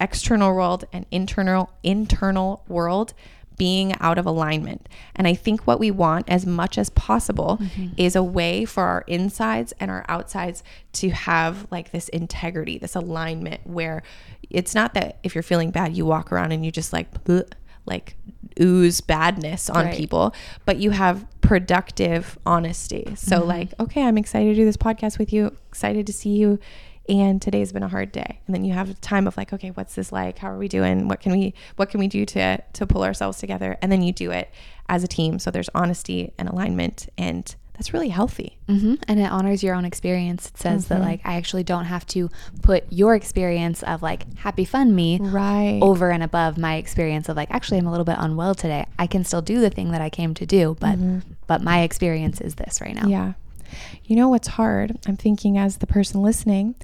external world and internal internal world being out of alignment. And I think what we want as much as possible mm-hmm. is a way for our insides and our outsides to have like this integrity, this alignment where it's not that if you're feeling bad you walk around and you just like bleh. Like ooze badness on Right. people, but you have productive honesty. So Mhm. like, okay, I'm excited to do this podcast with you, excited to see you. And today's been a hard day. And then you have a time of like, okay, what's this like? How are we doing? What can we what can we do to to pull ourselves together? And then you do it as a team. So there's honesty and alignment and that's really healthy. hmm And it honors your own experience. It says that Mhm. like I actually don't have to put your experience of like happy fun me Right. over and above my experience of like actually I'm a little bit unwell today. I can still do the thing that I came to do, but Mhm. but my experience is this right now. Yeah. You know what's hard? I'm thinking as the person listening,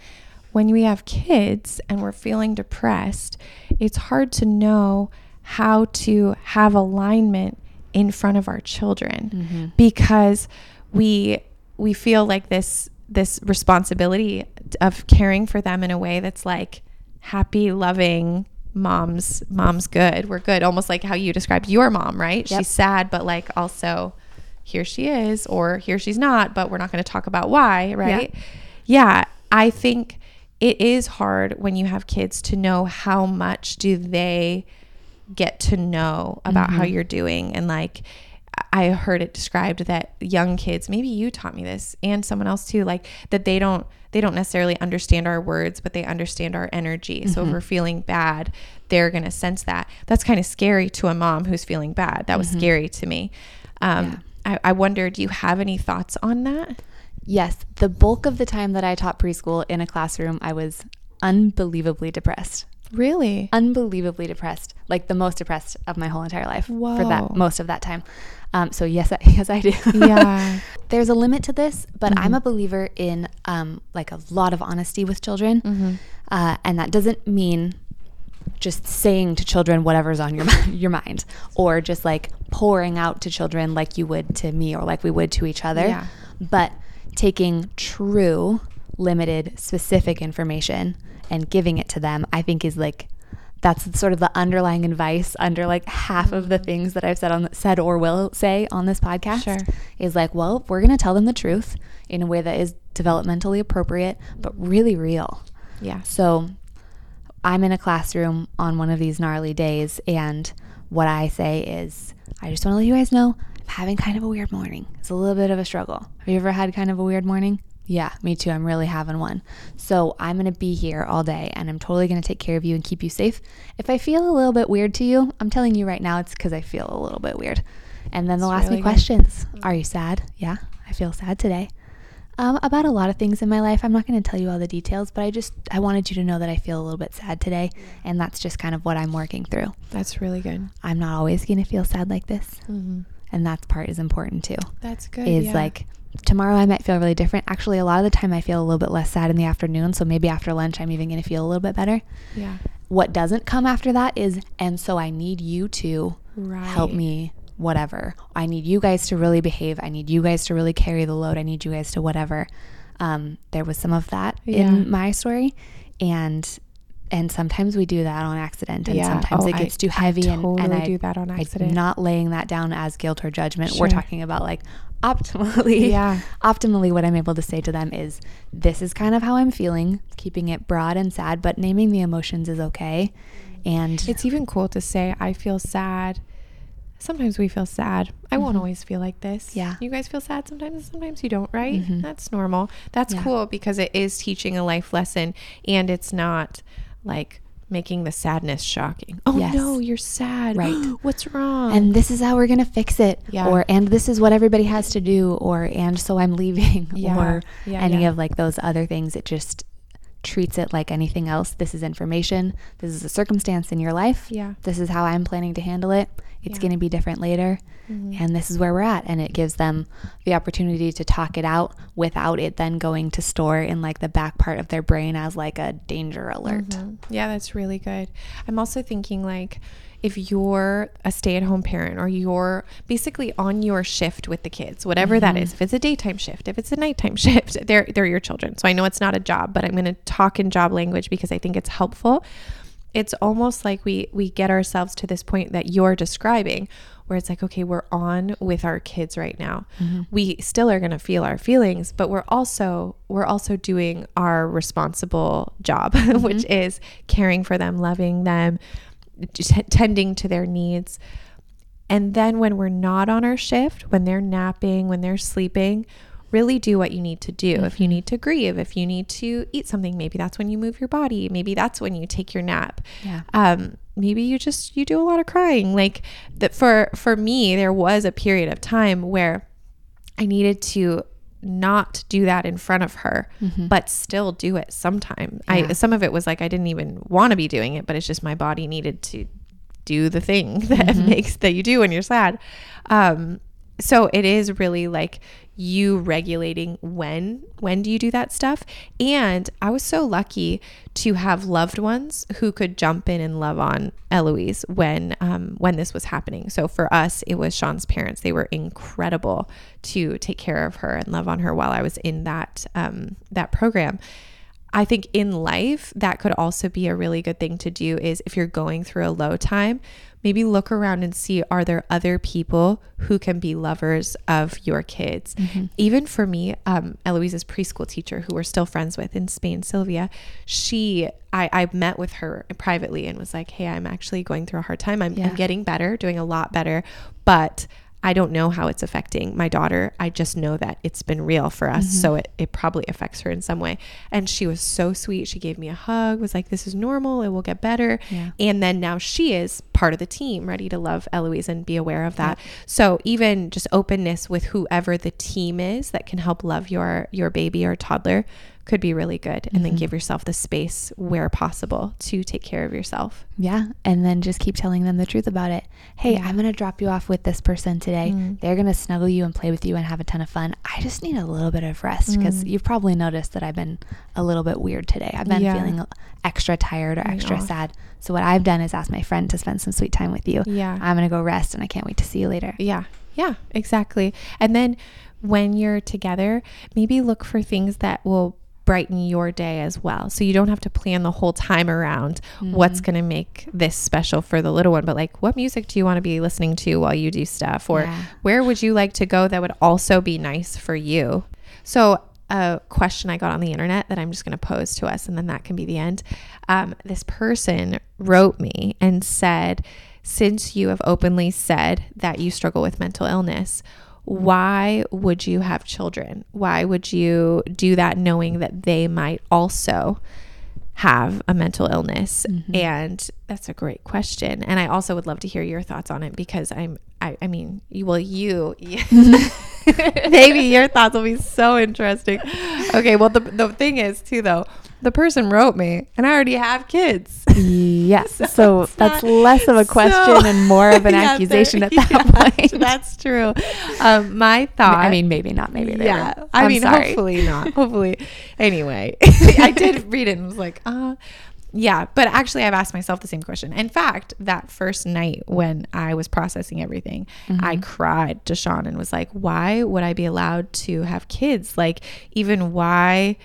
when we have kids and we're feeling depressed, it's hard to know how to have alignment in front of our children Mhm. because we we feel like this this responsibility of caring for them in a way that's like happy, loving mom's mom's good. We're good. Almost like how you described your mom, right? Yep. She's sad, but like also here she is or here she's not, but we're not going to talk about why, right? Yeah. I think it is hard when you have kids to know how much do they get to know about how Mhm. you're doing and like I heard it described that young kids, maybe you taught me this and someone else too, like that they don't they don't necessarily understand our words, but they understand our energy. So if Mhm. we're feeling bad, they're gonna sense that. That's kind of scary to a mom who's feeling bad. That was Mhm. scary to me. Um, I, I wonder, do you have any thoughts on that? Yes, the bulk of the time that I taught preschool in a classroom, I was unbelievably depressed. Really? Unbelievably depressed, like the most depressed of my whole entire life for that most of that time. Um, so yes, I, yes, I do. Yeah. There's a limit to this, but I'm Mhm. a believer in um, like a lot of honesty with children, hmm uh, and that doesn't mean just saying to children whatever's on your your mind, or just like pouring out to children like you would to me or like we would to each other. Yeah. But taking true, limited, specific information and giving it to them, I think is like that's sort of the underlying advice under like half of the mm-hmm. things that I've said on said or will say on this podcast Sure. is like, well, we're going to tell them the truth in a way that is developmentally appropriate but really real. Yeah. So I'm in a classroom on one of these gnarly days, and what I say is, I just want to let you guys know I'm having kind of a weird morning. It's a little bit of a struggle. Have you ever had kind of a weird morning? Yeah, me too. I'm really having one. So I'm going to be here all day and I'm totally going to take care of you and keep you safe. If I feel a little bit weird to you, I'm telling you right now, it's because I feel a little bit weird. And then they'll ask really me good. questions. Are you sad? Yeah, I feel sad today um, about a lot of things in my life. I'm not going to tell you all the details, but I just I wanted you to know that I feel a little bit sad today, and that's just kind of what I'm working through. That's really good. I'm not always going to feel sad like this, Mm-hmm. and that part is important too. That's good. is yeah. like tomorrow I might feel really different. Actually, a lot of the time I feel a little bit less sad in the afternoon, so maybe after lunch I'm even going to feel a little bit better. yeah. What doesn't come after that is, and so I need you to Right. help me whatever i need you guys to really behave i need you guys to really carry the load i need you guys to whatever um, there was some of that Yeah. in my story and and sometimes we do that on accident and Yeah. sometimes Oh, it I- gets too I heavy and, and totally I do that on accident. I'm not laying that down as guilt or judgment Sure. we're talking about like optimally Yeah. optimally what i'm able to say to them is this is kind of how i'm feeling keeping it broad and sad but naming the emotions is okay and It's even cool to say, I feel sad. Sometimes we feel sad. I won't Mhm. always feel like this. Yeah. You guys feel sad sometimes, and sometimes you don't, right? Mhm. That's normal. That's Yeah. cool because it is teaching a life lesson and it's not like making the sadness shocking. Oh Yes. no, you're sad. Right. What's wrong? and this is how we're gonna fix it Yeah. or and this is what everybody has to do or and so i'm leaving Yeah. or Yeah, any yeah. of like those other things it just treats it like anything else this is information this is a circumstance in your life yeah. this is how i'm planning to handle it it's Yeah. going to be different later Mhm. and this is where we're at and it gives them the opportunity to talk it out without it then going to store in like the back part of their brain as like a danger alert Mhm. Yeah, that's really good. I'm also thinking like if you're a stay-at-home parent or you're basically on your shift with the kids, whatever that Mhm. is, if it's a daytime shift, if it's a nighttime shift, they're they're your children. So I know it's not a job, but I'm going to talk in job language because I think it's helpful. It's almost like we we get ourselves to this point that you're describing where it's like okay, we're on with our kids right now. Mhm. We still are going to feel our feelings, but we're also we're also doing our responsible job, which is caring for them, loving them, t- tending to their needs. And then when we're not on our shift, when they're napping, when they're sleeping, really do what you need to do. If you need to grieve, if you need to eat something, maybe that's when you move your body. Maybe that's when you take your nap. Yeah. Um, maybe you just you do a lot of crying. Like that for for me, there was a period of time where I needed to not do that in front of her, but still do it sometime. I some of it was like I didn't even want to be doing it, but it's just my body needed to do the thing that makes that you do when you're sad. Um, so it is really like you regulating when when do you do that stuff? And i was so lucky to have loved ones who could jump in and love on eloise when um, when this was happening. So for us it was sean's parents. They were incredible to take care of her and love on her while i was in that um, that program I think in life, that could also be a really good thing to do is if you're going through a low time, maybe look around and see are there other people who can be lovers of your kids? Even for me, um, Eloise's preschool teacher, who we're still friends with in Spain, Sylvia, she, I, I met with her privately and was like, hey, I'm actually going through a hard time. I'm, Yeah. I'm getting better, doing a lot better, but I don't know how it's affecting my daughter. I just know that it's been real for us. So mm-hmm. it, it probably affects her in some way. And she was so sweet. She gave me a hug, was like, this is normal. It will get better. Yeah. And then now she is part of the team, ready to love Eloise and be aware of that. So even just openness with whoever the team is that can help love your your baby or toddler could be really good. And then mm-hmm. give yourself the space where possible to take care of yourself. Yeah. And then just keep telling them the truth about it. Hey, I'm going to drop you off with this person today. Mm. They're going to snuggle you and play with you and have a ton of fun. I just need a little bit of rest because mm. you've probably noticed that I've been a little bit weird today. I've been Yeah. feeling extra tired or extra sad. So, what I've done is ask my friend to spend some sweet time with you. Yeah. I'm going to go rest and I can't wait to see you later. Yeah. Yeah, exactly. And then when you're together, maybe look for things that will brighten your day as well. So you don't have to plan the whole time around what's going to make this special for the little one, but like what music do you want to be listening to while you do stuff or Yeah. where would you like to go that would also be nice for you? So a question I got on the internet that I'm just going to pose to us, and then that can be the end. Um, this person wrote me and said, Since you have openly said that you struggle with mental illness, why would you have children? Why would you do that knowing that they might also have a mental illness? Mm-hmm. And that's a great question. And I also would love to hear your thoughts on it because I'm, I, I mean, you, well, you, maybe your thoughts will be so interesting. Okay. Well, the, the thing is, too, though, the person wrote me and I already have kids. Yes. So, it's that's not- less of a question so- and more of an Yeah, accusation at that yeah, point. That's true. Um, my thought. I mean, maybe not. Maybe. they yeah. were. I I'm mean, sorry. hopefully not. Hopefully. Anyway, I did read it and was like, uh, yeah. But actually, I've asked myself the same question. In fact, that first night when I was processing everything, I cried to Sean and was like, why would I be allowed to have kids? Like, even why?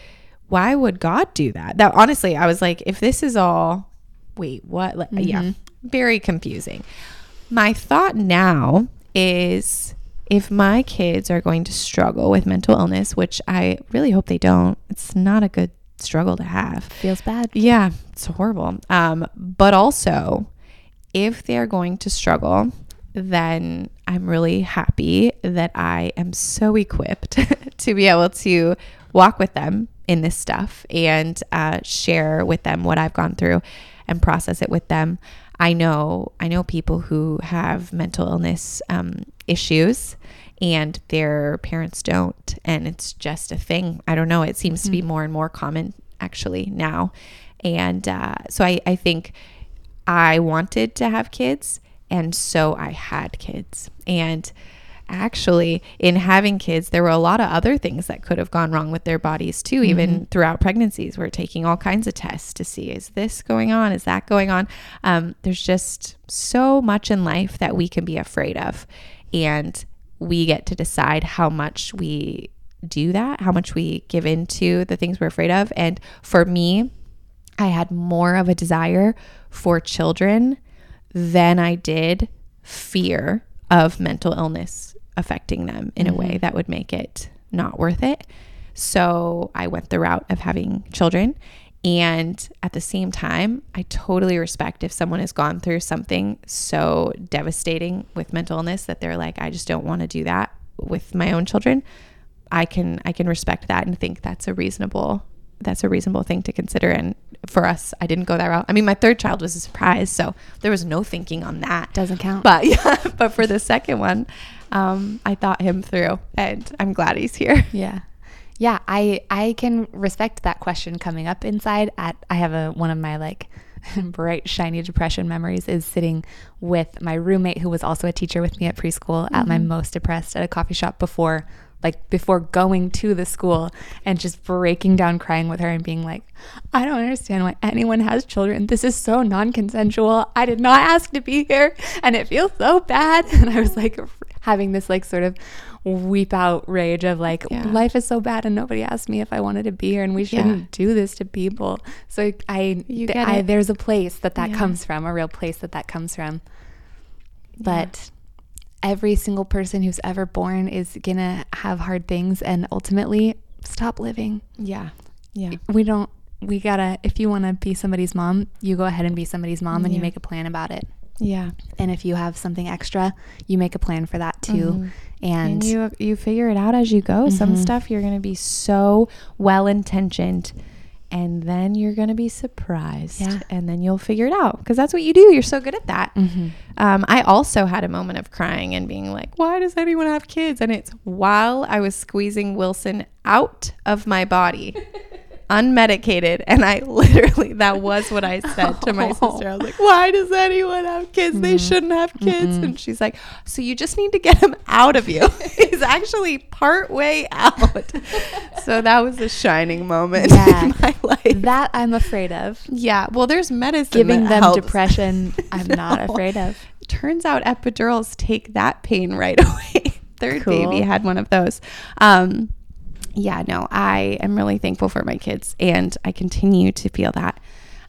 Why would God do that? That honestly, I was like, if this is all, wait, what? Like, Yeah, very confusing. My thought now is if my kids are going to struggle with mental illness, which I really hope they don't, it's not a good struggle to have. Feels bad. Yeah, it's horrible. Um, but also, if they're going to struggle, then I'm really happy that I am so equipped to be able to walk with them in this stuff and uh, share with them what I've gone through and process it with them. I know I know people who have mental illness um, issues and their parents don't, and it's just a thing. I don't know. It seems to be more and more common actually now, and uh, so I, I think I wanted to have kids, and so I had kids. And actually, in having kids, there were a lot of other things that could have gone wrong with their bodies too, even throughout pregnancies. We're taking all kinds of tests to see is this going on? Is that going on? Um, there's just so much in life that we can be afraid of. And we get to decide how much we do that, how much we give into the things we're afraid of. And for me, I had more of a desire for children than I did fear of mental illness affecting them in a way mm-hmm. that would make it not worth it. So I went the route of having children. And at the same time, I totally respect if someone has gone through something so devastating with mental illness that they're like, I just don't want to do that with my own children. I can I can respect that and think that's a reasonable that's a reasonable thing to consider. And for us, I didn't go that route. I mean, my third child was a surprise, so there was no thinking on that. Doesn't count. But yeah, but for the second one, um, I thought him through, and I'm glad he's here. Yeah. Yeah, I I can respect that question coming up inside at I have a one of my like bright shiny depression memories is sitting with my roommate who was also a teacher with me at preschool mm-hmm. at my most depressed at a coffee shop before like before going to the school and just breaking down crying with her and being like I don't understand why anyone has children. This is so non-consensual. I did not ask to be here and it feels so bad. And I was like having this like sort of weep out rage of like yeah. life is so bad and nobody asked me if I wanted to be here and we shouldn't yeah. do this to people. So I, th- I there's a place that that yeah. comes from, a real place that that comes from. But every single person who's ever born is gonna have hard things and ultimately stop living. Yeah. Yeah. We don't we gotta if you wanna be somebody's mom, you go ahead and be somebody's mom and you make a plan about it. Yeah. And if you have something extra, you make a plan for that too. Mm-hmm. And, and, you you figure it out as you go. Mm-hmm. Some stuff you're going to be so well intentioned and then you're going to be surprised yeah. and then you'll figure it out because that's what you do. You're so good at that. Mm-hmm. Um, I also had a moment of crying and being like, why does anyone have kids? And it's while I was squeezing Wilson out of my body. unmedicated. And I literally, that was what I said to my sister. I was like, why does anyone have kids? Mm-hmm. They shouldn't have kids. Mm-hmm. And she's like, so you just need to get him out of you. He's actually part way out. so that was a shining moment yeah. in my life. That I'm afraid of. Yeah. Well, there's medicine. Giving them helps. depression, I'm no. not afraid of. Turns out epidurals take that pain right away. Third cool. baby had one of those. Um, yeah, no, I am really thankful for my kids and I continue to feel that.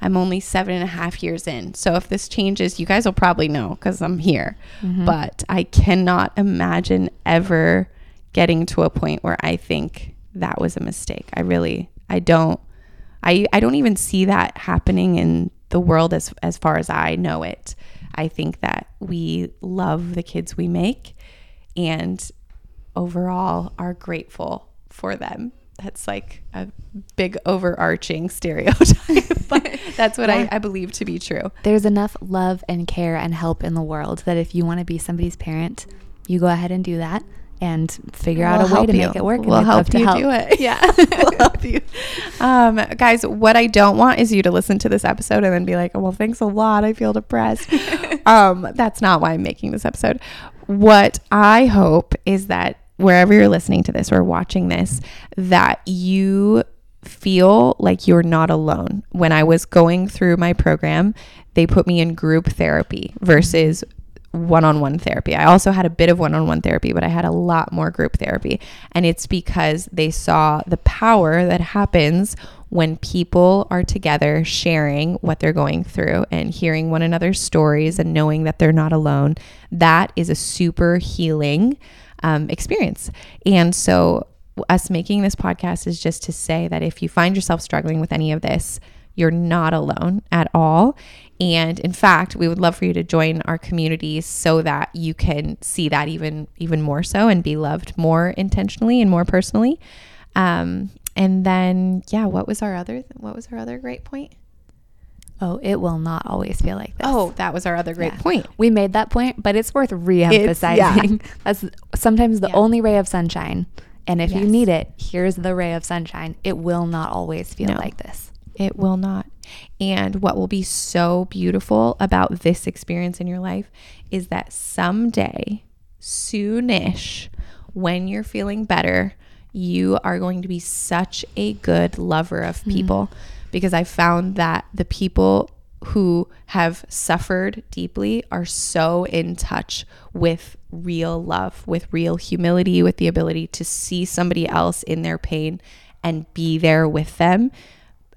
I'm only seven and a half years in. So if this changes, you guys will probably know because I'm here. Mm-hmm. But I cannot imagine ever getting to a point where I think that was a mistake. I really, I don't, I, I don't even see that happening in the world as, as far as I know it. I think that we love the kids we make and overall are grateful for them. That's like a big overarching stereotype, but that's what yeah. I, I believe to be true. There's enough love and care and help in the world that if you want to be somebody's parent, you go ahead and do that and figure we'll out a way to you. make it work. We'll help you help. do it. Yeah, we'll help you. Um, guys, what I don't want is you to listen to this episode and then be like, oh, "Well, thanks a lot. I feel depressed." um, that's not why I'm making this episode. What I hope is that wherever you're listening to this or watching this, that you feel like you're not alone. When I was going through my program, they put me in group therapy versus one on one therapy. I also had a bit of one on one therapy, but I had a lot more group therapy. And it's because they saw the power that happens when people are together sharing what they're going through and hearing one another's stories and knowing that they're not alone. That is a super healing um, experience. And so, us making this podcast is just to say that if you find yourself struggling with any of this, you're not alone at all. And in fact, we would love for you to join our communities so that you can see that even even more so and be loved more intentionally and more personally. Um, and then, yeah, what was our other what was our other great point? Oh, it will not always feel like this. Oh, that was our other great yeah. point. We made that point, but it's worth re-emphasizing. Yeah. That's sometimes the yeah. only ray of sunshine. And if yes. you need it, here's the ray of sunshine. It will not always feel no, like this. It will not. And what will be so beautiful about this experience in your life is that someday, soonish, when you're feeling better, you are going to be such a good lover of hmm. people. Mm because I found that the people who have suffered deeply are so in touch with real love, with real humility, with the ability to see somebody else in their pain and be there with them.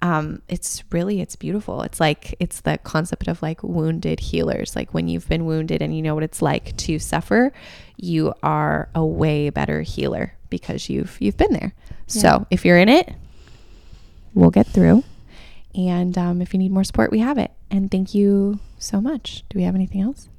Um, it's really it's beautiful. It's like it's the concept of like wounded healers. Like when you've been wounded and you know what it's like to suffer, you are a way better healer because you've you've been there. Yeah. So if you're in it, we'll get through And um, if you need more support, we have it. And thank you so much. Do we have anything else?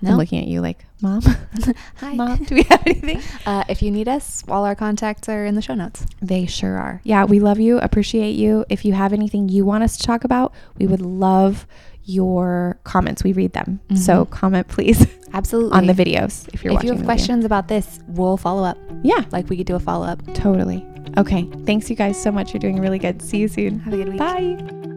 No. I'm looking at you like, Mom, Hi. Mom, do we have anything? Uh, if you need us, all our contacts are in the show notes. They sure are. Yeah, we love you, appreciate you. If you have anything you want us to talk about, we would love your comments. We read them. So Mhm. comment, please, Absolutely. on the videos if you're if you have the video. questions about this, we'll follow up. Yeah, Like we could do a follow up. totally. Okay. Thanks, you guys, so much. You're doing really good. See you soon. Have a good week. Bye.